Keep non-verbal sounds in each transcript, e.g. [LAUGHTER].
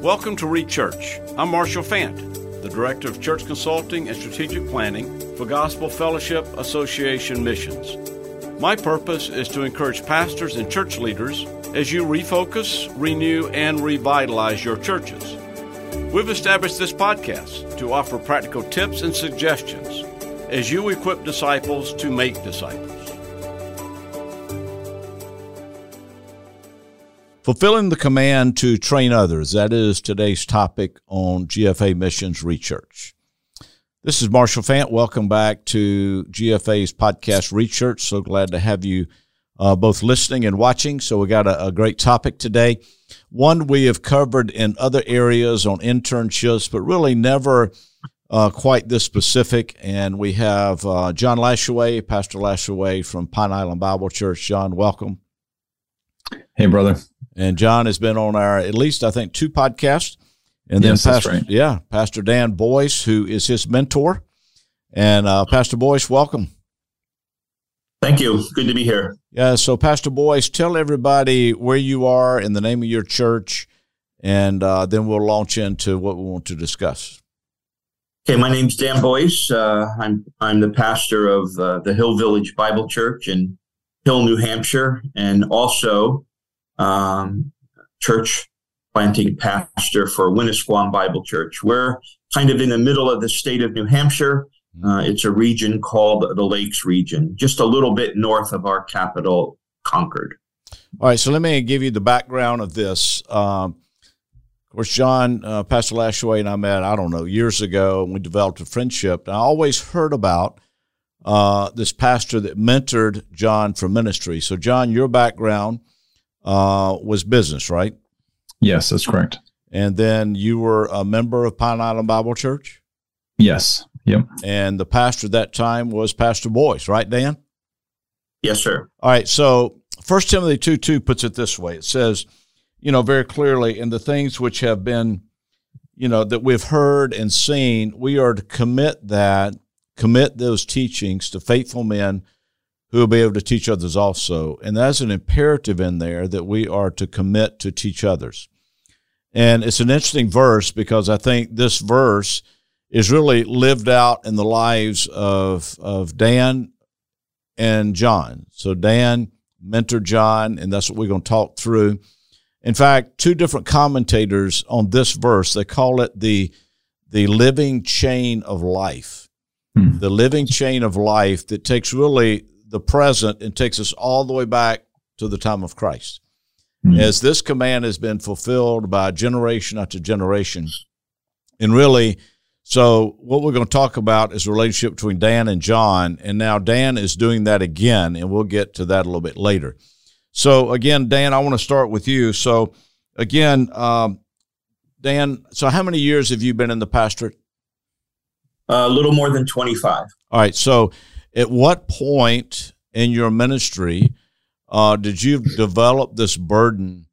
Welcome to Rechurch. I'm Marshall Fant, the Director of Church Consulting and Strategic Planning for Gospel Fellowship Association Missions. My purpose is to encourage pastors and church leaders as you refocus, renew, and revitalize your churches. We've established this podcast to offer practical tips and suggestions as you equip disciples to make disciples. Fulfilling the command to train others. That is today's topic on GFA Missions Rechurch. This is Marshall Fant. Welcome back to GFA's podcast Rechurch. So glad to have you uh, both listening and watching. So we got a, a, great topic today. One we have covered in other areas on internships, but really never uh, quite this specific. And we have uh, John Lashaway, Pastor Lashaway from Pine Island Bible Church. John, welcome. Hey, brother. And John has been on our at least I think two podcasts. And then yes, Pastor, right. yeah, Pastor Dan Boyce, who is his mentor. And uh, Pastor Boyce, welcome. Thank you. Good to be here. Yeah. So, Pastor Boyce, tell everybody where you are in the name of your church, and uh, then we'll launch into what we want to discuss. Okay, my name's Dan Boyce. Uh, I'm I'm the pastor of uh, the Hill Village Bible Church in Hill, New Hampshire, and also um, church planting pastor for Winnisquam Bible Church. We're kind of in the middle of the state of New Hampshire. Mm-hmm. Uh, it's a region called the Lakes region, just a little bit north of our capital, Concord. All right, so let me give you the background of this. Um, of course, John, uh, Pastor Lashaway and I met, I don't know, years ago, and we developed a friendship. And I always heard about uh, this pastor that mentored John for ministry. So, John, your background uh, was business, right? Yes, that's correct. And then you were a member of Pine Island Bible Church? Yes. Yep. And the pastor at that time was Pastor Boyce, right, Dan? Yes, sir. All right. So First Timothy 2 2 puts it this way. It says, you know, very clearly, in the things which have been, you know, that we've heard and seen, we are to commit that, commit those teachings to faithful men who will be able to teach others also. And that's an imperative in there that we are to commit to teach others. And it's an interesting verse because I think this verse is really lived out in the lives of, of Dan and John. So Dan mentored John, and that's what we're going to talk through. In fact, two different commentators on this verse, they call it the, the living chain of life. Hmm. The living chain of life that takes really the present and takes us all the way back to the time of Christ. Mm-hmm. As this command has been fulfilled by generation after generation. And really, so what we're going to talk about is the relationship between Dan and John. And now Dan is doing that again, and we'll get to that a little bit later. So again, Dan, I want to start with you. So again, um, Dan, so how many years have you been in the pastorate? Uh, a little more than 25. All right. So at what point in your ministry uh, did you develop this burden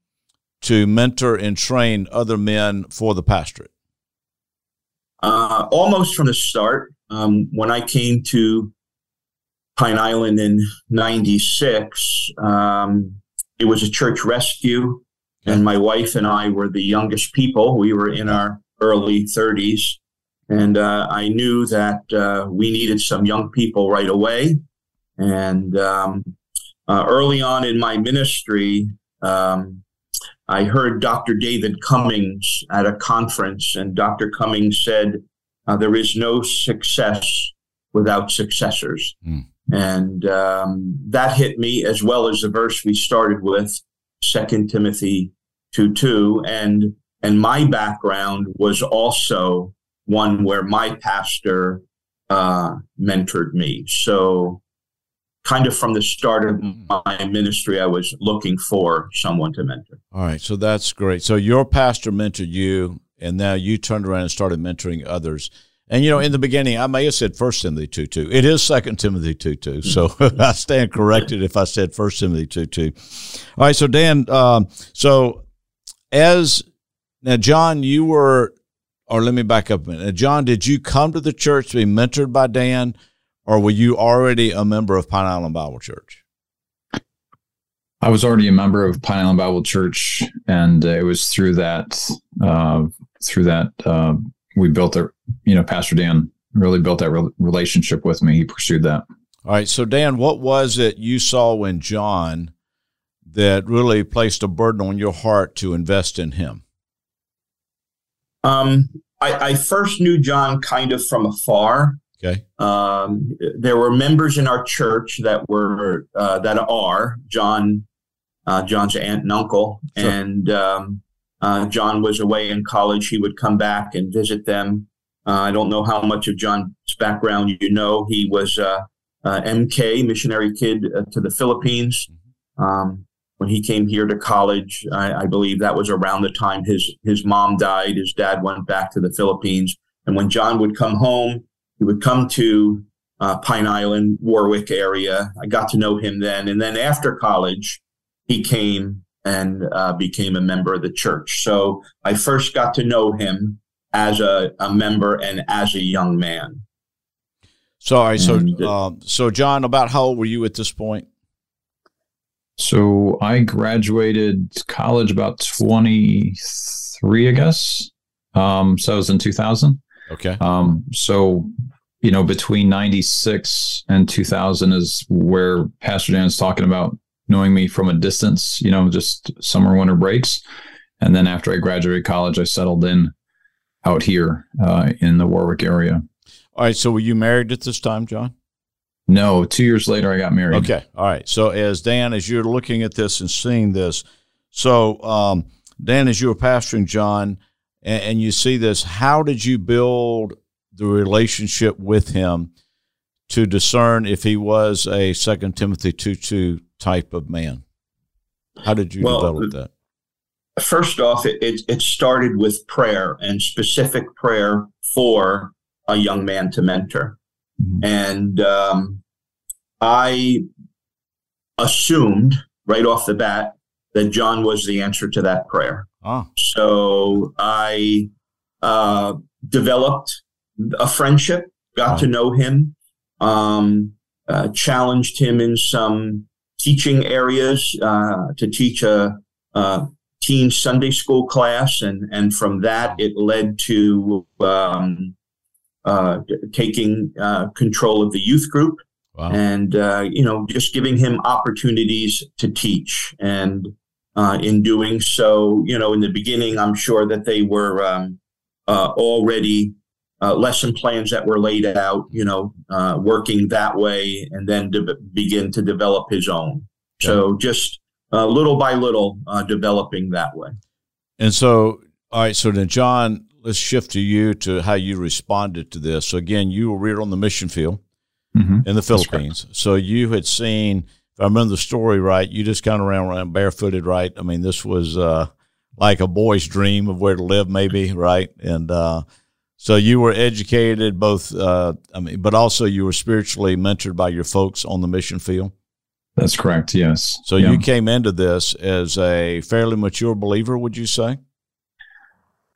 to mentor and train other men for the pastorate? Uh, almost from the start. Um, when I came to Pine Island in 96, um, it was a church rescue, and my wife and I were the youngest people. We were in our early 30s. And uh, I knew that uh, we needed some young people right away. And um, uh, early on in my ministry, um, I heard Dr. David Cummings at a conference, and Dr. Cummings said, uh, There is no success without successors. Mm. And um, that hit me as well as the verse we started with, Second Timothy 2 2. And, and my background was also one where my pastor uh, mentored me. So, kind of from the start of my ministry, I was looking for someone to mentor. All right, so that's great. So your pastor mentored you, and now you turned around and started mentoring others. And you know, in the beginning, I may have said First Timothy two two. It is Second Timothy two two. So [LAUGHS] I stand corrected if I said First Timothy two two. All right, so Dan, um, so as now, John, you were or let me back up a minute. John, did you come to the church to be mentored by Dan, or were you already a member of Pine Island Bible Church? I was already a member of Pine Island Bible Church, and uh, it was through that uh, through that, uh, we built a, you know, Pastor Dan really built that re- relationship with me. He pursued that. All right. So, Dan, what was it you saw in John that really placed a burden on your heart to invest in him? Um, I, I first knew John kind of from afar. Okay. Um, there were members in our church that were uh, that are John, uh, John's aunt and uncle, sure. and um, uh, John was away in college. He would come back and visit them. Uh, I don't know how much of John's background you know. He was uh, uh, MK, missionary kid to the Philippines. Mm-hmm. Um, when he came here to college, I, I, believe that was around the time his his mom died. His dad went back to the Philippines, and when John would come home, he would come to uh, Pine Island, Warwick area. I got to know him then, and then after college, he came and uh, became a member of the church. So I first got to know him as a, a member and as a young man. Sorry, so uh, so John, about how old were you at this point? So I graduated college about 23, I guess. Um, so I was in 2000. Okay. Um, so, you know, between 96 and 2000 is where Pastor Dan is talking about knowing me from a distance, you know, just summer, winter breaks. And then after I graduated college, I settled in out here uh, in the Warwick area. All right. So were you married at this time, John? No, two years later, I got married. Okay. All right. So, as Dan, as you're looking at this and seeing this, so um, Dan, as you were pastoring John, and, and, you see this, how did you build the relationship with him to discern if he was a Second Timothy two two type of man? How did you well, develop that? First off, it, it, it started with prayer and specific prayer for a young man to mentor. Mm-hmm. And um, I assumed right off the bat that John was the answer to that prayer. Oh. So I uh, developed a friendship, got oh. to know him, um, uh, challenged him in some teaching areas uh, to teach a, a, teen Sunday school class, and and from that it led to um, uh, taking uh, control of the youth group, wow. and uh, you know just giving him opportunities to teach. And uh, in doing so, you know, in the beginning, I'm sure that they were um, uh, already lesson plans that were laid out, you know, working that way, and then to begin to develop his own. Yeah. So just little by little, developing that way. And so, all right. So then, John, let's shift to you to how you responded to this. So again, you were reared on the mission field mm-hmm. in the Philippines. So you had seen, if I remember the story right, you just kind of ran around barefooted, right? I mean, this was uh, like a boy's dream of where to live, maybe, right? And uh, so you were educated both, uh, I mean, but also you were spiritually mentored by your folks on the mission field. That's correct. Yes. So yeah. you came into this as a fairly mature believer, would you say?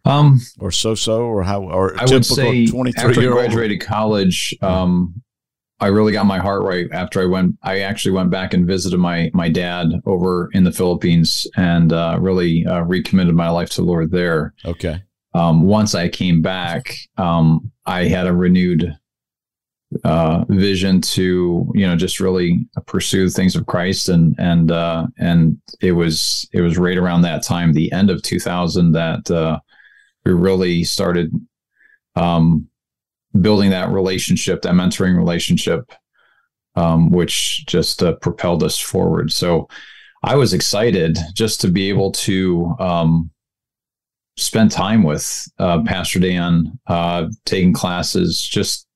Um, or so-so, or how? Or I would say after I graduated college, um, I really got my heart right after I went. I actually went back and visited my my dad over in the Philippines and uh, really uh, recommitted my life to the Lord there. Okay. Um, once I came back, um, I had a renewed uh, vision to you know just really pursue things of Christ and and uh, and it was it was right around that time, the end of 2000, that uh, we really started um, building that relationship, that mentoring relationship, um, which just uh, propelled us forward. So I was excited just to be able to um, spend time with uh, Pastor Dan, uh, taking classes. Just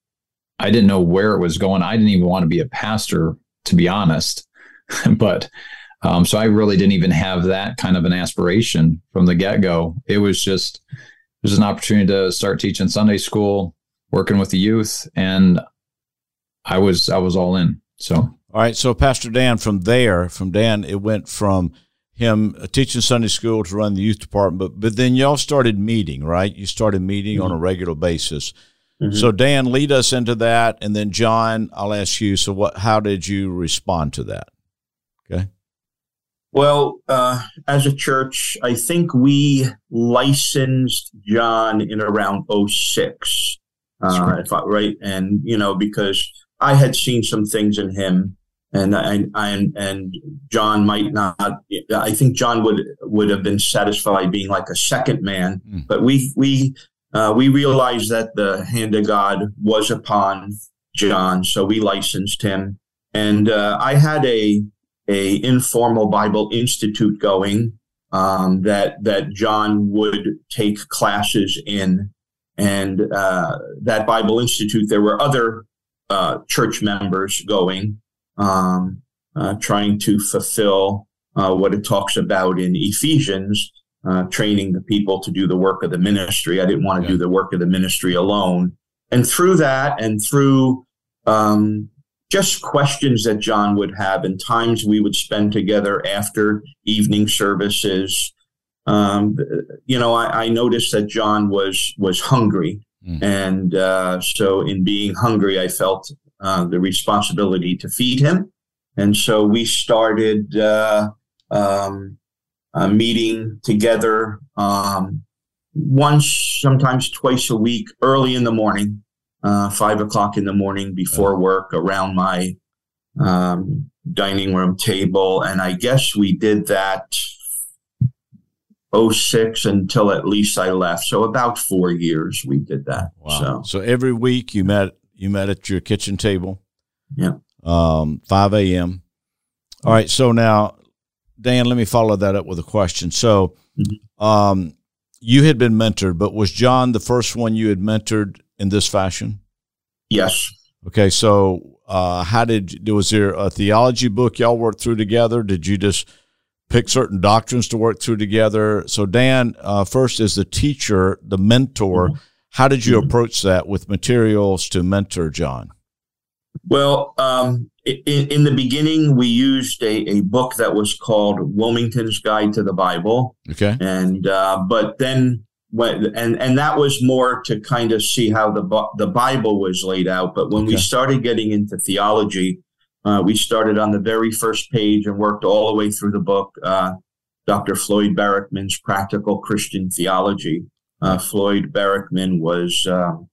I didn't know where it was going. I didn't even want to be a pastor, to be honest. [LAUGHS] but um, so I really didn't even have that kind of an aspiration from the get go. It was just there's an opportunity to start teaching Sunday school, working with the youth, and I was I was all in. So all right, so Pastor Dan, from there, from Dan, it went from him teaching Sunday school to run the youth department, but but then y'all started meeting, right? You started meeting mm-hmm. on a regular basis. Mm-hmm. So Dan, lead us into that, and then John, I'll ask you. So what? How did you respond to that? Okay. Well, uh, as a church, I think we licensed John in around 06, uh, I, right? And, you know, because I had seen some things in him and and and, and John might not. I think John would would have been satisfied being like a second man, mm. but we we uh, we realized that the hand of God was upon John, so we licensed him, and uh, I had a a informal Bible institute going um, that that John would take classes in, and uh, that Bible institute there were other uh, church members going, um, uh, trying to fulfill uh, what it talks about in Ephesians. Uh, training the people to do the work of the ministry. I didn't want to yeah. do the work of the ministry alone. And through that, and through um, just questions that John would have and times we would spend together after evening services. Um, you know, I, I, noticed that John was was hungry, mm. and uh, so in being hungry, I felt uh, the responsibility to feed him, and so we started uh, um, meeting together um, once, sometimes twice a week, early in the morning uh, five o'clock in the morning before work around my um, dining room table. And I guess we did that 06 until at least I left. So about four years we did that. Wow. So, so every week you met you met at your kitchen table. Yeah. Um, 5 a.m. All right. So now, Dan, let me follow that up with a question. So, mm-hmm. um, you had been mentored, but was John the first one you had mentored in this fashion? Yes. Okay, so uh, how did was there a theology book y'all worked through together? Did you just pick certain doctrines to work through together? So Dan, uh, first as the teacher, the mentor, mm-hmm. how did you mm-hmm. approach that with materials to mentor John? Well, um, in, in, the beginning, we used a, a, book that was called Willmington's Guide to the Bible. Okay, and uh, but then when, and and that was more to kind of see how the the Bible was laid out. But when okay. we started getting into theology, uh, we started on the very first page and worked all the way through the book. Uh, Dr. Floyd Barackman's Practical Christian Theology. Uh, Floyd Barackman was um,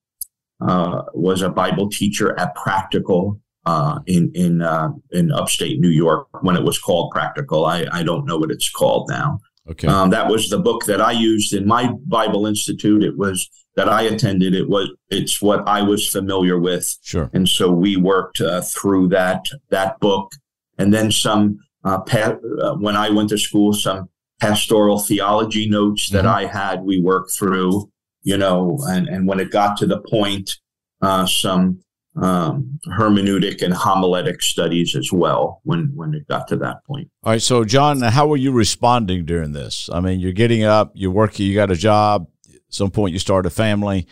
uh, was a Bible teacher at Practical uh, in in uh, in upstate New York when it was called Practical. I, I don't know what it's called now. Okay. Um, that was the book that I used in my Bible Institute. It was that I attended. It was it's what I was familiar with. Sure. And so we worked uh, through that that book, and then some. Uh, pa- uh, when I went to school, some pastoral theology notes that mm-hmm. I had, we worked through. You know, and and when it got to the point, uh, some um, hermeneutic and homiletic studies as well when when it got to that point. All right, so John, how were you responding during this? I mean, you're getting up, you're working, you got a job. At some point, you start a family,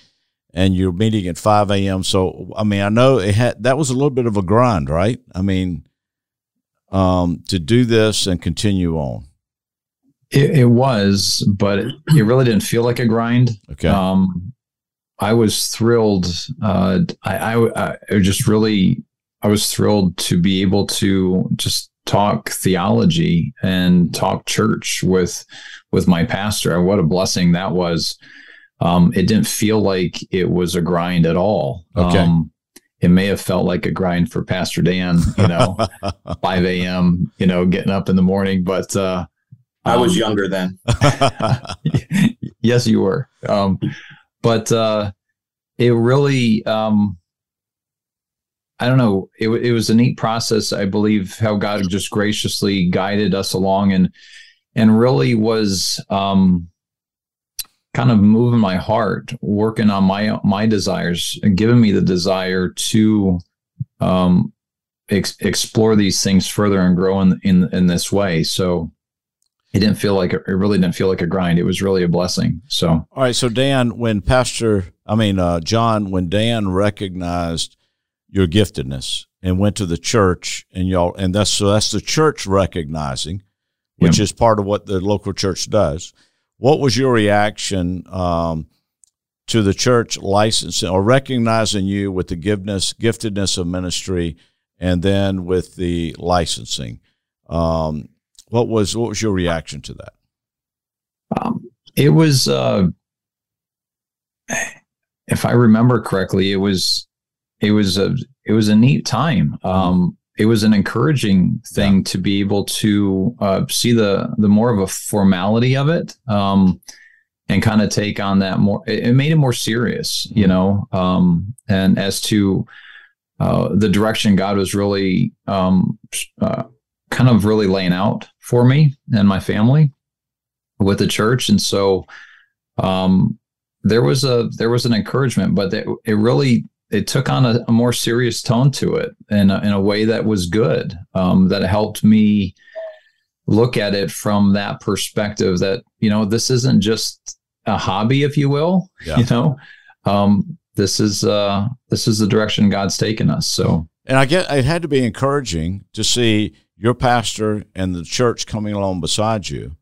and you're meeting at five a.m. So, I mean, I know it had that was a little bit of a grind, right? I mean, um, to do this and continue on. It, it was, but it, it really didn't feel like a grind. Okay. Um, I was thrilled. Uh, I, I, I just really, I was thrilled to be able to just talk theology and talk church with with my pastor. What a blessing that was. Um, it didn't feel like it was a grind at all. Okay. Um, it may have felt like a grind for Pastor Dan, you know, [LAUGHS] 5 a.m., you know, getting up in the morning. But uh, I was um, younger then. [LAUGHS] yes, you were. Um, but uh, it really, um, I don't know, it, it was a neat process. I believe how God just graciously guided us along and and really was um, kind of moving my heart, working on my my desires, and giving me the desire to um, ex- explore these things further and grow in in in this way. So it didn't feel like it really didn't feel like a grind. It was really a blessing. So, all right. So, Dan, when Pastor, I mean, uh, John, when Dan recognized your giftedness and went to the church, and y'all, and that's so that's the church recognizing, which is part of what the local church does. What was your reaction um, to the church licensing or recognizing you with the giftedness, giftedness of ministry, and then with the licensing? Um, What was what was your reaction to that? Um, it was, uh, if I remember correctly, it was it was a it was a neat time. Um, it was an encouraging thing yeah. to be able to uh, see the the more of a formality of it um, and kind of take on that more. It, it, made it more serious, you know. Um, and as to uh, the direction God was really um, uh, kind of really laying out for me and my family with the church, and so um, there was a there was an encouragement, but it, it really it took on a, a, more serious tone to it in a, in a way that was good um, that helped me look at it from that perspective that you know this isn't just a hobby if you will yeah. you know? Um, this is uh, this is the direction god's taken us so. And i get it had to be encouraging to see your pastor and the church coming along beside you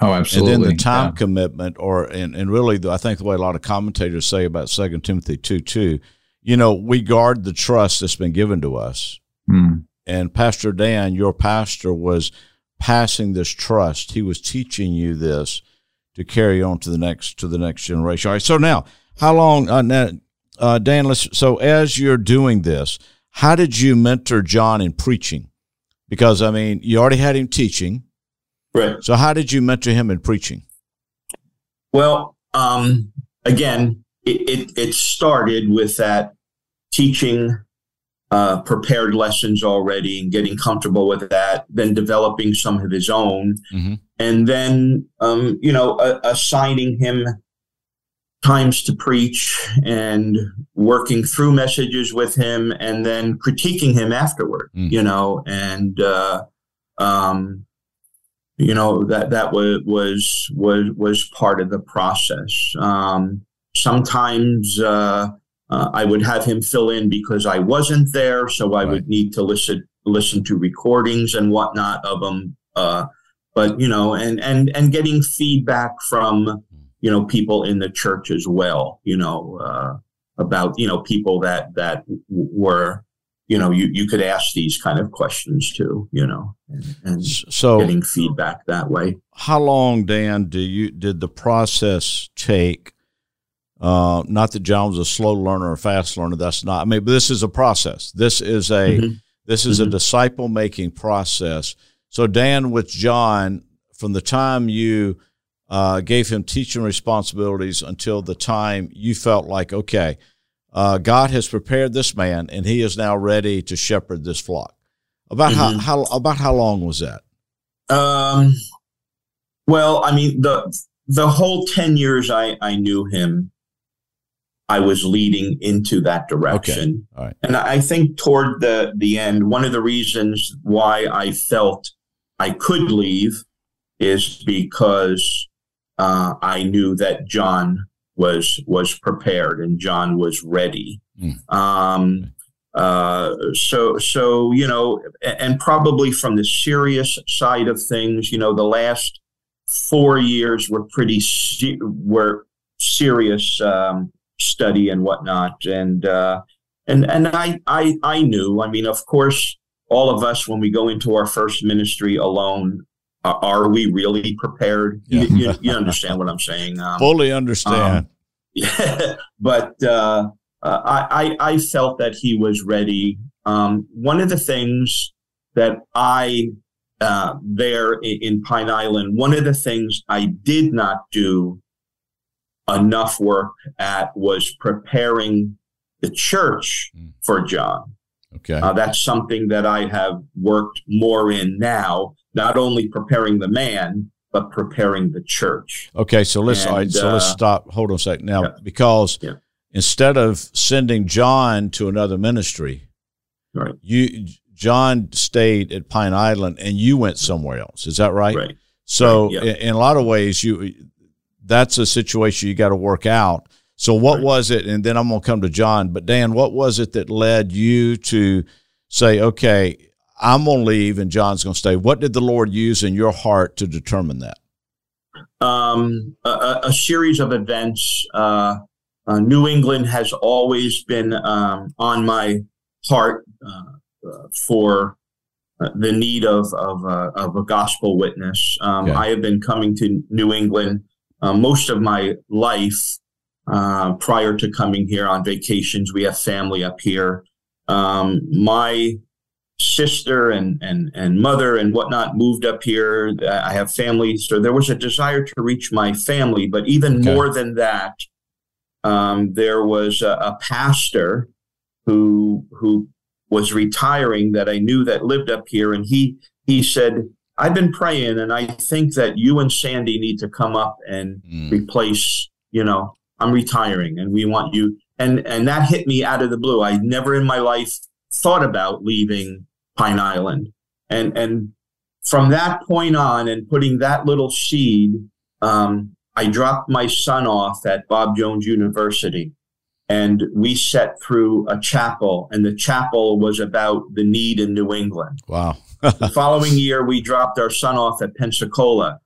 Oh, absolutely. And then the time yeah. commitment, or and, and really, the, I think the way a lot of commentators say about Second Timothy two two you know, we guard the trust that's been given to us. Mm. And Pastor Dan, your pastor, was passing this trust. He was teaching you this to carry on to the next to the next generation. All right. So now, how long, uh, now, uh, Dan? Let's. So as you're doing this, how did you mentor John in preaching? Because I mean, you already had him teaching, right? So how did you mentor him in preaching? Well, um, again, it, it, it started with that teaching uh, prepared lessons already and getting comfortable with that, then developing some of his own, mm-hmm. and then um, you know uh, assigning him times to preach and working through messages with him, and then critiquing him afterward. Mm-hmm. You know, and uh, um, you know that that was was was was part of the process. Um, sometimes uh, uh, I would have him fill in because I wasn't there, so I right. would need to listen listen to recordings and whatnot of them. Uh, but you know, and and and getting feedback from you know people in the church as well. You know uh, about you know people that that were you know you you could ask these kind of questions too. You know, and, and so getting feedback that way. How long, Dan, do you did the process take? Uh, not that John was a slow learner or fast learner. That's not. I mean, but this is a process. This is a mm-hmm. this is mm-hmm. a disciple making process. So Dan, with John, from the time you uh, gave him teaching responsibilities until the time you felt like, okay, uh, God has prepared this man, and he is now ready to shepherd this flock. About mm-hmm. how, how about how long was that? Um, well, I mean the the whole ten years I I knew him I was leading into that direction. Okay. And I think toward the, the end, one of the reasons why I felt I could leave is because uh, I knew that John was was prepared and John was ready. Mm. Um, uh, so so you know, and probably from the serious side of things, you know, the last four years were pretty se- were serious um, study and whatnot. And uh, and and I, I I knew. I mean, of course, all of us when we go into our first ministry alone, are we really prepared? [LAUGHS] Yeah. You, you, you, understand what I'm saying? Um, Fully understand. Um, yeah, [LAUGHS] but uh, uh, I, I felt that he was ready. Um, one of the things that I uh, there in, in Pine Island, one of the things I did not do enough work at was preparing the church mm. for John. Okay. Uh, that's something that I have worked more in now, not only preparing the man, but preparing the church. Okay, so let's and, so uh, let's stop. Hold on a second now, yeah. because yeah. instead of sending John to another ministry, right? You John stayed at Pine Island, and you went somewhere else. Is that right? Right. So, right, yeah. in, in, a lot of ways, you that's a situation you got to work out. So what right. was it? And then I'm going to come to John. But Dan, what was it that led you to say, okay, I'm going to leave and John's going to stay? What did the Lord use in your heart to determine that? Um, a, a, series of events. Uh, uh, New England has always been um, on my heart uh, for uh, the need of of, uh, of a gospel witness. Um, I have been coming to New England uh, most of my life uh, prior to coming here on vacations. We have family up here. Um, my sister and and and mother and whatnot moved up here. I have family, so there was a desire to reach my family. But even okay. more than that, um, there was a, a pastor who who was retiring that I knew that lived up here, and he he said, "I've been praying, and I think that you and Sandy need to come up and mm. replace. You know, I'm retiring, and we want you." And and that hit me out of the blue. I never in my life thought about leaving Pine Island, and and from that point on, and putting that little seed, um, I dropped my son off at Bob Jones University. And we set through a chapel and the chapel was about the need in new england. Wow. [LAUGHS] The following year we dropped our son off at pensacola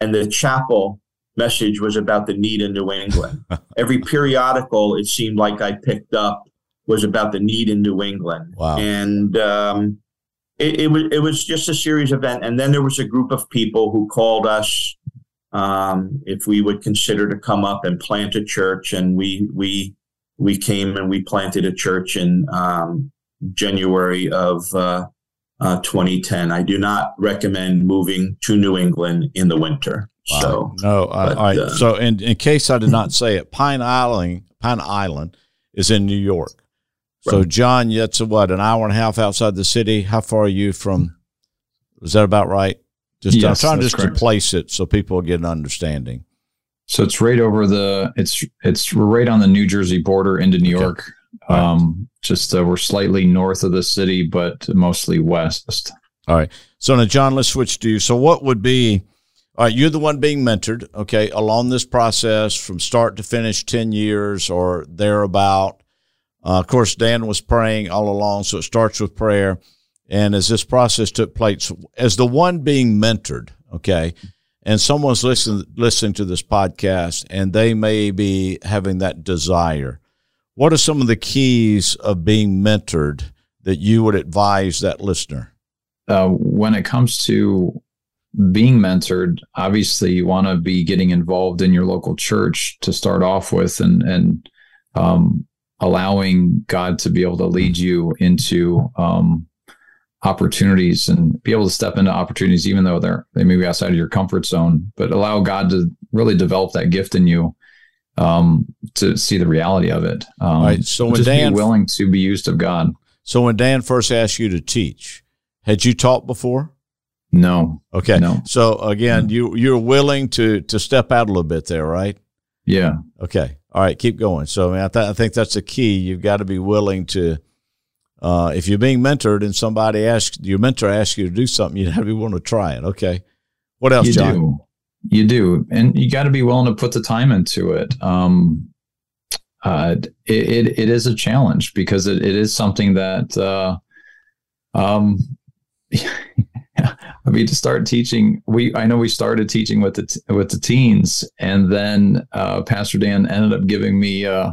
and the chapel message was about the need in new england. [LAUGHS] Every periodical it seemed like i picked up was about the need in new england wow. and um, it, it, was it was just a series of events and then there was a group of people who called us um, if we would consider to come up and plant a church and we we we came and we planted a church in um, January of uh, uh, 2010. I do not recommend moving to New England in the winter. Wow. So no, but, all right. Uh, so in, in case I did not say it, Pine Island, Pine Island is in New York. So. John, that's a, what an hour and a half outside the city. How far are you from? Is that about right? Just yes, I'm trying just correct. to place it so people get an understanding. So it's right over the it's it's right on the New Jersey border into New York. Okay. Um, just uh, we're slightly north of the city, but mostly west. All right. So now, John, let's switch to you. So, what would be? All right, you're the one being mentored, okay, along this process from start to finish, ten years or thereabout. Uh, of course, Dan was praying all along, so it starts with prayer. And as this process took place, as the one being mentored, okay, and someone's listening listening to this podcast and they may be having that desire what are some of the keys of being mentored that you would advise that listener uh, when it comes to being mentored obviously you want to be getting involved in your local church to start off with and and um, allowing god to be able to lead you into um, opportunities and be able to step into opportunities even though they're they may be outside of your comfort zone but allow god to really develop that gift in you um, to see the reality of it. Um, right, so when dan be willing to be used of god. So when dan first asked you to teach had you taught before? No. Okay. No. So again you you're willing to to step out a little bit there right? Yeah. Okay all right keep going so I, mean, I, th- I think that's the key you've got to be willing to uh, if you're being mentored and somebody asks your mentor asks you to do something, you have to be willing to try it. Okay. What else, you John? Do. You do, and you got to be willing to put the time into it. Um, uh, it, it, it is a challenge because it, it is something that, uh, um, [LAUGHS] [LAUGHS] I mean, to start teaching, we I know we started teaching with the with the teens, and then uh, Pastor Dan ended up giving me uh,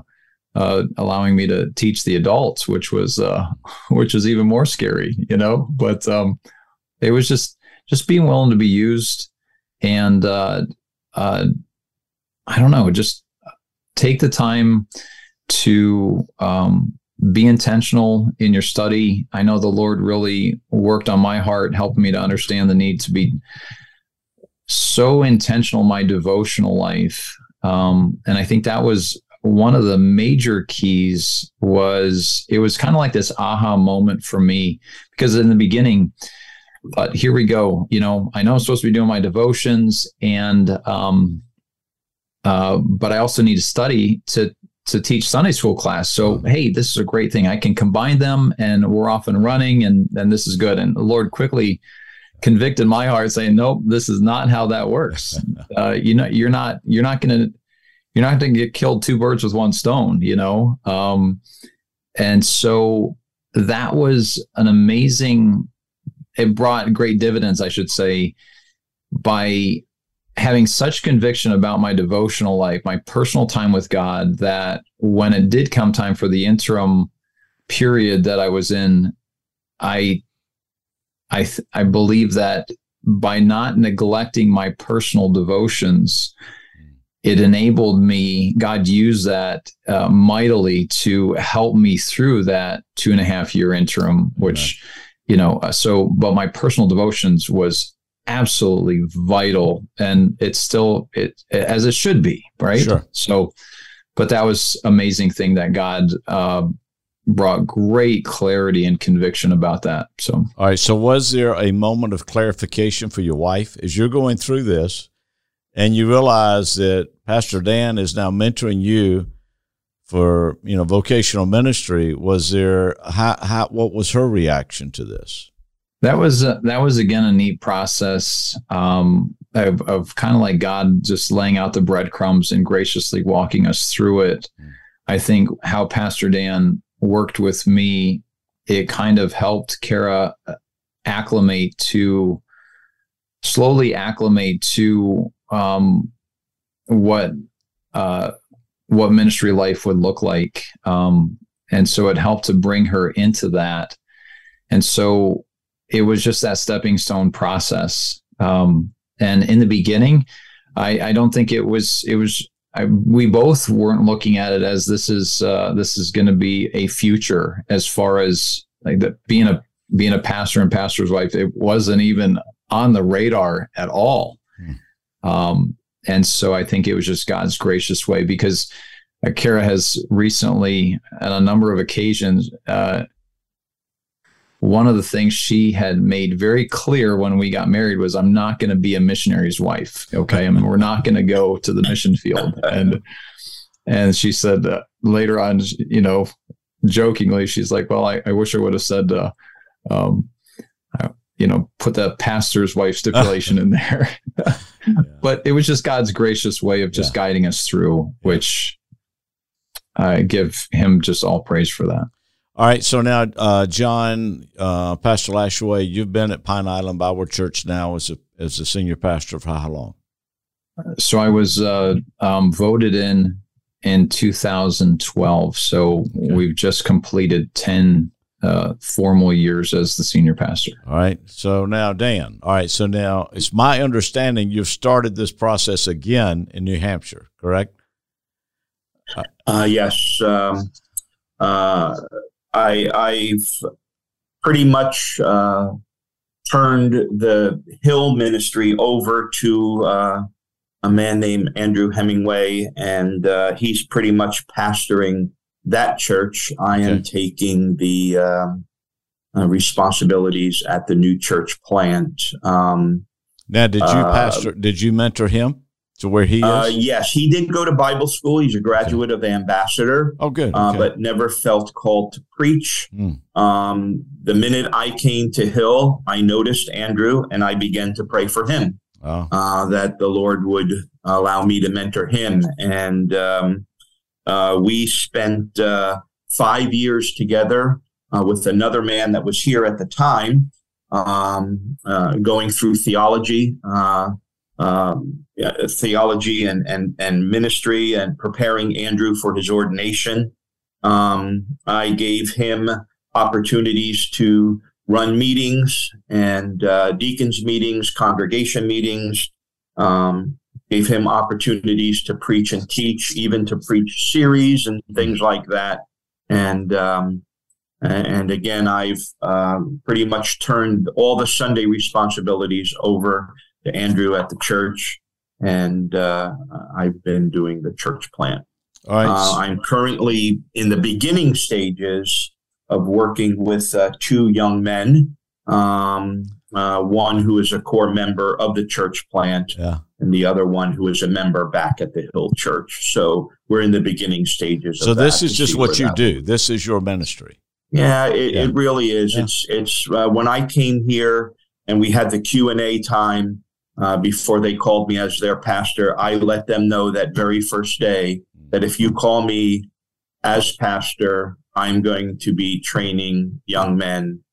uh, allowing me to teach the adults, which was uh, [LAUGHS] which was even more scary, you know. But um, it was just just being willing to be used, and uh, uh, I don't know, just take the time to um, be intentional in your study. I know the Lord really worked on my heart, helping me to understand the need to be so intentional in my devotional life. Um, and I think that was one of the major keys was it was kind of like this aha moment for me because in the beginning but here we go you know i know i'm supposed to be doing my devotions and um uh but i also need to study to to teach sunday school class. So hey this is a great thing. I can combine them and we're off and running and and this is good. And the lord quickly convicted my heart saying nope this is not how that works. [LAUGHS] Uh you know you're not you're not going to you're not going to get killed two birds with one stone, you know? Um, and so that was an amazing, it brought great dividends, I should say, by having such conviction about my devotional life, my personal time with God, that when it did come time for the interim period that I was in, I I th- I believe that by not neglecting my personal devotions, it enabled me. God used that uh, mightily to help me through that two and a half year interim, which you know. Uh, so, but my personal devotions was absolutely vital, and it's still it as it should be, right? Sure. So, but that was amazing thing that God uh, brought great clarity and conviction about that. So, all right. So, was there a moment of clarification for your wife as you're going through this, and you realize that Pastor Dan is now mentoring you for you know vocational ministry? Was there how, how what was her reaction to this? That was uh, that was again a neat process um, of, of kind of like God just laying out the breadcrumbs and graciously walking us through it. I think how Pastor Dan worked with me, it kind of helped Kara uh, acclimate to slowly acclimate to um, what uh, what ministry life would look like, um, and so it helped to bring her into that. And so it was just that stepping stone process. Um, and in the beginning, I, I don't think it was it was I, we both weren't looking at it as this is uh, this is going to be a future as far as like the, being a being a pastor and pastor's wife. It wasn't even on the radar at all. Hmm. Um, and so I think it was just God's gracious way because uh, Kara has recently, on a number of occasions, uh, one of the things she had made very clear when we got married was I'm not going to be a missionary's wife. Okay. I mean, we're not going to go to the mission field. And, and she said uh, later on, you know, jokingly, she's like, well, I, I wish I would have said, uh, um, uh, you know, put the pastor's wife stipulation in there. [LAUGHS] But it was just God's gracious way of just yeah. guiding us through, which I give him just all praise for that. All right, so now, uh, John, uh, Pastor Lashaway, you've been at Pine Island Bible Church now as a as a senior pastor for how long? So I was uh, um, voted in in 2012. So okay. we've just completed 10 uh, formal years as the senior pastor. All right. So now, Dan. All right. So now, it's my understanding you've started this process again in New Hampshire, correct? Uh, yes. Um, uh, I, I've pretty much uh, turned the Hill ministry over to uh, a man named Andrew Hemingway, and uh, he's pretty much pastoring that church. I okay. am taking the um, uh, responsibilities at the new church plant. Um, now, did you uh, pastor? Did you mentor him? To where he uh, is? Uh, yes, he did go to Bible school. He's a graduate okay. of Ambassador. Oh, good. Uh, okay. Uh, but never felt called to preach. Mm. Um, the minute I came to Hill, I noticed Andrew and I began to pray for him oh. uh, that the Lord would allow me to mentor him. And um, uh, we spent uh, five years together with another man that was here at the time, um, going through theology um, theology and, and, and ministry and preparing Andrew for his ordination. Um, I gave him opportunities to run meetings and uh, deacons meetings, congregation meetings. Um, gave him opportunities to preach and teach, even to preach series and things like that. And um, and again, I've uh, pretty much turned all the Sunday responsibilities over to Andrew at the church, and uh, I've been doing the church plant. Uh, I'm currently in the beginning stages of working with uh, two young men. Um, uh, one who is a core member of the church plant, yeah. and the other one who is a member back at the Hill Church. So we're in the beginning stages. So this is just what you do. This is your ministry. Yeah, it, yeah. it really is. Yeah. It's it's uh, when I came here and we had the Q and A time uh, before they called me as their pastor, I let them know that very first day that if you call me as pastor, I'm going to be training young men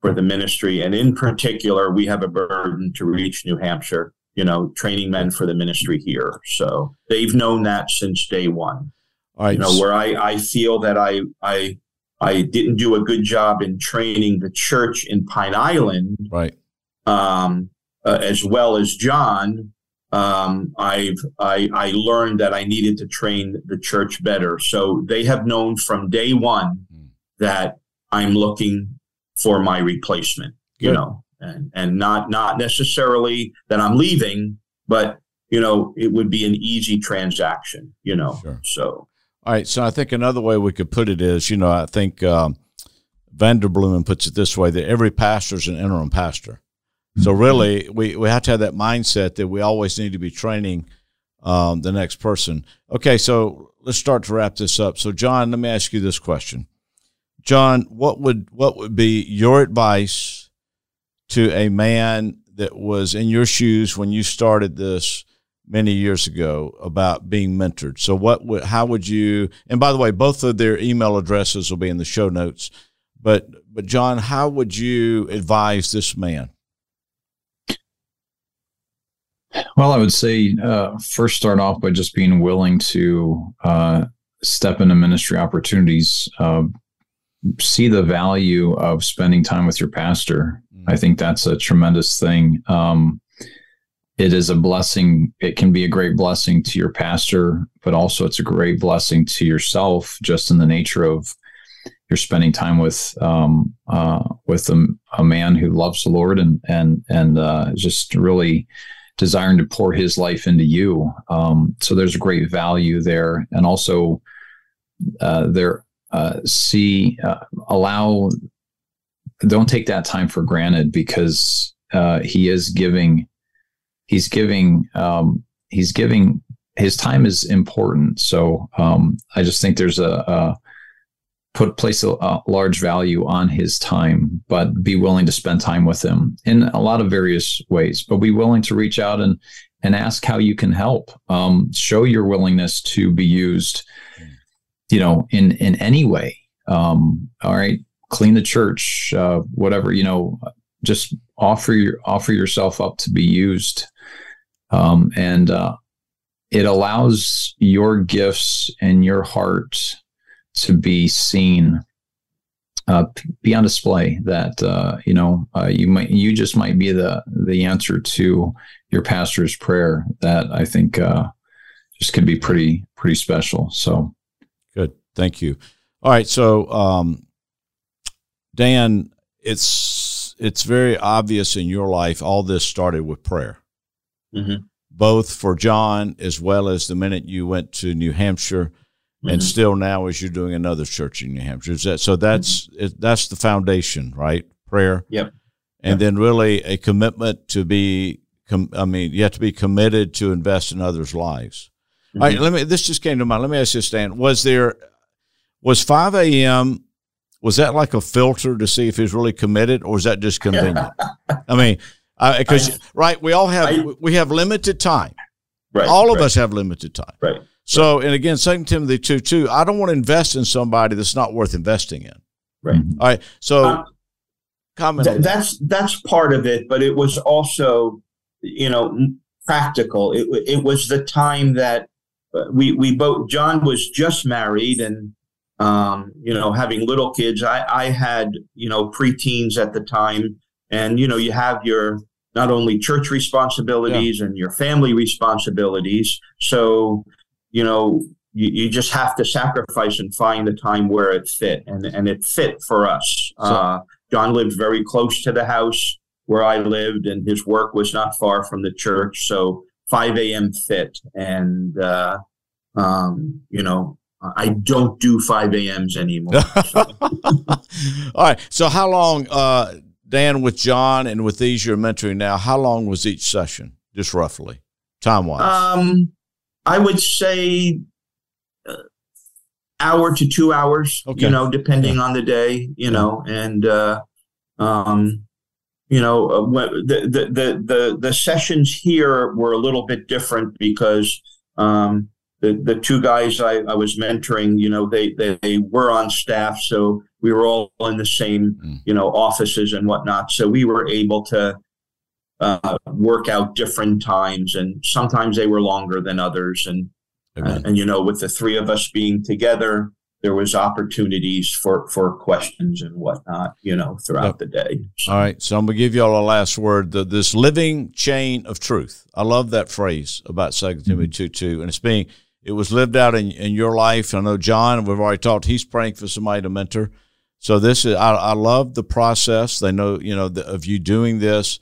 for the ministry. And in particular, we have a burden to reach New Hampshire, you know, training men for the ministry here. So they've known that since day one. All right. You know, where I, I feel that I, I, I didn't do a good job in training the church in Pine Island, right? Um, uh, as well as John, um, I've I, I learned that I needed to train the church better. So they have known from day one mm. that I'm looking for my replacement. Good. You know, and and not not necessarily that I'm leaving, but you know, it would be an easy transaction. You know, sure. so. All right, so I think another way we could put it is, you know, I think um, Vanderbloemen puts it this way: that every pastor is an interim pastor. So really, we, we have to have that mindset that we always need to be training um, the next person. Okay, so let's start to wrap this up. So, John, let me ask you this question. John, what would what would be your advice to a man that was in your shoes when you started this many years ago about being mentored? So, what would how would you? And by the way, both of their email addresses will be in the show notes. But but John, how would you advise this man? Well, I would say uh, first start off by just being willing to uh, step into ministry opportunities. Uh, see the value of spending time with your pastor. Mm-hmm. I think that's a tremendous thing. Um, it is a blessing. It can be a great blessing to your pastor, but also it's a great blessing to yourself, just in the nature of you're spending time with um, uh, with a, a, man who loves the Lord and and and uh, just really desiring to pour his life into you. Um, so there's a great value there. And also, uh, there, uh, see, uh, allow, don't take that time for granted because uh, he is giving, he's giving, um, he's giving, his time is important. So um, I just think there's a, a put place a, a, large value on his time, but be willing to spend time with him in a lot of various ways. But be willing to reach out and and ask how you can help. Um, show your willingness to be used, you know, in in any way. Um, all right, clean the church, uh, whatever you know. Just offer your offer yourself up to be used, um, and uh, it allows your gifts and your heart to be seen uh, be on display that uh, you know uh, you might you just might be the the answer to your pastor's prayer that I think uh, just can be pretty pretty special. So good, thank you. All right, so um, Dan, it's it's very obvious in your life. All this started with prayer, mm-hmm. both for John as well as the minute you went to New Hampshire mm-hmm. and still now as you're doing another church in New Hampshire. Is That, so that's mm-hmm. it, that's the foundation, right? Prayer. Yep. And yep. then really a commitment to be. Com- I mean, you have to be committed to invest in others' lives. Mm-hmm. All right. Let me. This just came to mind. Let me ask you, Stan. Was there was five a.m. Was that like a filter to see if he's really committed, or is that just convenient? [LAUGHS] I mean, because right, we all have I, we have limited time. Right. All of right. us have limited time. Right. So, and again, Second Timothy two two. I don't want to invest in somebody that's not worth investing in. Right. All right. So, um, comment. Th- that's that's part of it, but it was also, you know, practical. It it was the time that uh, we we both. John was just married and. Um, you know, having little kids, I, I had, you know, preteens at the time. And, you know, you have your not only church responsibilities yeah. and your family responsibilities. So you know, you, you, just have to sacrifice and find the time where it fit, and and it fit for us. So, uh, John lived very close to the house where I lived, and his work was not far from the church, so 5 a.m. fit, and uh, um, you know, I don't do 5 a.m.s anymore. [LAUGHS] All right. So, how long, uh, Dan, with John and with these you're mentoring now, how long was each session, just roughly, time wise? Um, I would say uh, hour to two hours, okay. you know, depending on the day, you know, and, uh, um, you know, uh, the, the, the, the, the sessions here were a little bit different because, um, the, the two guys I, I was mentoring, you know, they, they, they were on staff. So we were all in the same, mm. you know, offices and whatnot. So we were able to, uh, work out different times, and sometimes they were longer than others. And uh, and you know, with the three of us being together, there was opportunities for for questions and whatnot, you know, throughout yep. the day. So. All right, so I'm gonna give you all a last word. The, this living chain of truth. I love that phrase about Second mm-hmm. Timothy two two, and it's being it was lived out in, in your life. I know John. We've already talked. He's praying for somebody to mentor. So this is I, I love the process. They know you know the, of you doing this.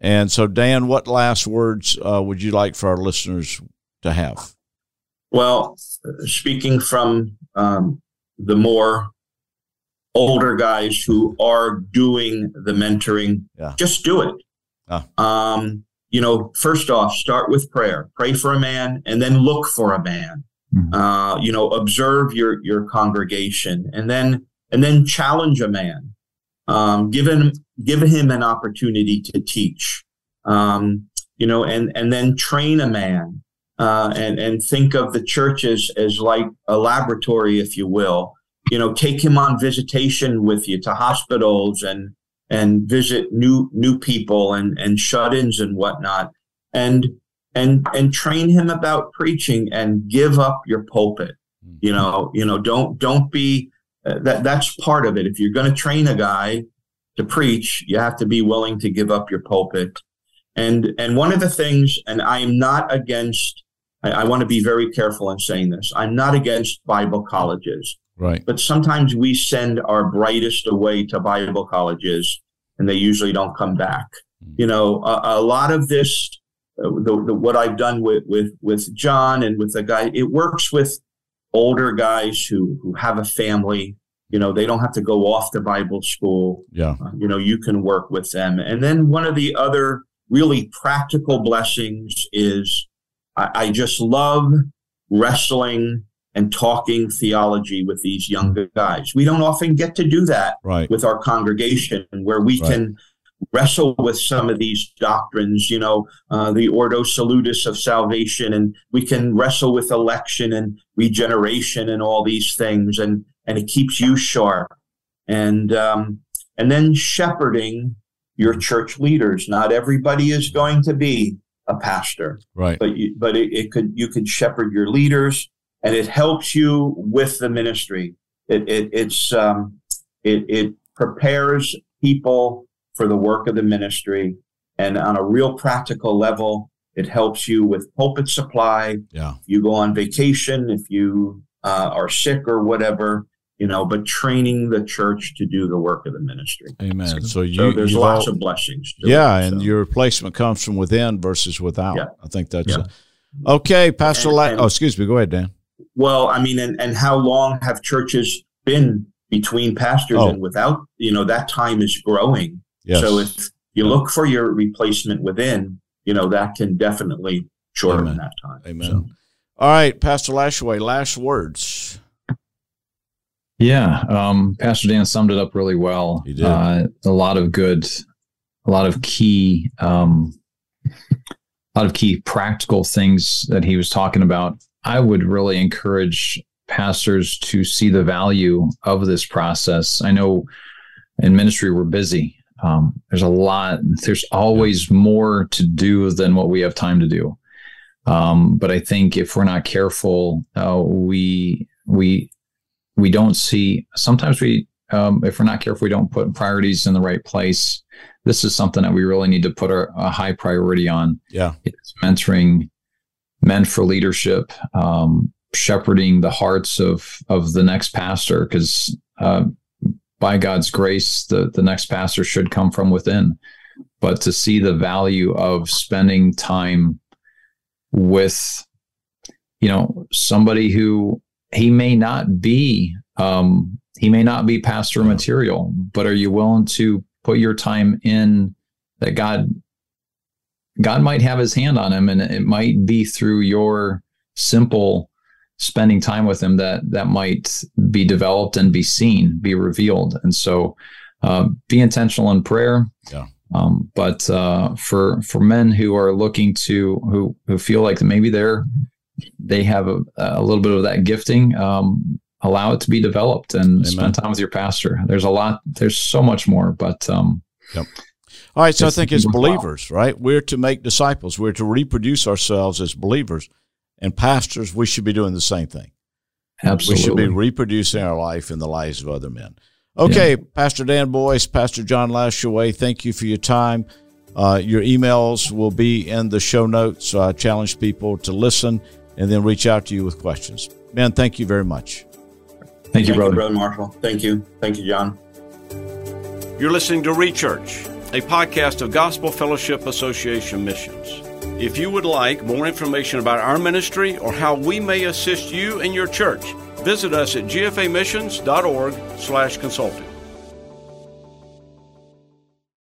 And so, Dan, what last words uh, would you like for our listeners to have? Well, speaking from um, the more older guys who are doing the mentoring, yeah. just do it. Ah. Um, you know, first off, start with prayer. Pray for a man, and then look for a man. Mm-hmm. Uh, you know, observe your your congregation, and then and then challenge a man. Um, give him give him an opportunity to teach. Um, you know, and and then train a man uh, and and think of the church as as like a laboratory, if you will. You know, take him on visitation with you to hospitals and and visit new new people and and shut-ins and whatnot, and and and train him about preaching and give up your pulpit. You know, you know, don't don't be uh, that that's part of it. If you're going to train a guy to preach, you have to be willing to give up your pulpit. And and one of the things, and I am not against I, I want to be very careful in saying this. I'm not against Bible colleges. Right. But sometimes we send our brightest away to Bible colleges and they usually don't come back. Mm. You know, a, a lot of this, uh, the, the, what I've done with, with, with John and with the guy, it works with older guys who, who have a family. You know, they don't have to go off to Bible school. Yeah. Uh, you know, you can work with them. And then one of the other really practical blessings is I, I just love wrestling and talking theology with these younger guys. We don't often get to do that right. with our congregation where we right. can wrestle with some of these doctrines, you know, uh, the Ordo Salutis of salvation, and we can wrestle with election and regeneration and all these things, and and it keeps you sharp. And um, and then shepherding your church leaders. Not everybody is going to be a pastor, right? But you, but it, it could you could shepherd your leaders, and it helps you with the ministry. It, it it's um, it it prepares people for the work of the ministry, and on a real practical level, it helps you with pulpit supply. Yeah, if you go on vacation if you uh, are sick or whatever you know, but training the church to do the work of the ministry. Amen. So, you, so there's lots all, of blessings. yeah, it, and your replacement comes from within versus without. Yeah. I think that's yeah. a, okay. Pastor, and, and, oh, excuse me. Go ahead, Dan. Well, I mean, and, and how long have churches been between pastors oh. and without? You know, that time is growing. Yes. So if you look for your replacement within, you know, that can definitely shorten Amen. that time. Amen. So. All right, Pastor Lashaway, last words. Yeah, um, Pastor Dan summed it up really well. He did. Uh, a lot of good, a lot of key, um, a lot of key practical things that he was talking about. I would really encourage pastors to see the value of this process. I know in ministry we're busy. Um, there's a lot. There's always more to do than what we have time to do. Um, but I think if we're not careful, uh, we we we don't see sometimes we um, if we're not careful we don't put priorities in the right place. This is something that we really need to put a, a high priority on. Yeah. It's mentoring men for leadership um, shepherding the hearts of of the next pastor because uh, by god's grace the the next pastor should come from within. But to see the value of spending time with you know somebody who he may not be um, he may not be pastor material, but are you willing to put your time in that God God might have his hand on him and it might be through your simple spending time with him that that might be developed and be seen, be revealed. And so uh, be intentional in prayer. Yeah. Um, but uh, for for men who are looking to who who feel like maybe they're they have a, a little bit of that gifting, um, allow it to be developed and Amen. spend time with your pastor. There's a lot, there's so much more, but, um, yep. All right. So I think as believers, right, we're to make disciples. We're to reproduce ourselves as believers and pastors. We should be doing the same thing. Absolutely. We should be reproducing our life in the lives of other men. Okay, yeah. Pastor Dan Boyce, Pastor John Lashaway, thank you for your time. Uh, your emails will be in the show notes. So I challenge people to listen and then reach out to you with questions. Man, thank you very much. Thank, thank you, brother. You, brother Marshall. Thank you. Thank you, John. You're listening to Rechurch, a podcast of Gospel Fellowship Association Missions. If you would like more information about our ministry or how we may assist you and your church, visit us at gfamissions.org slash consulting.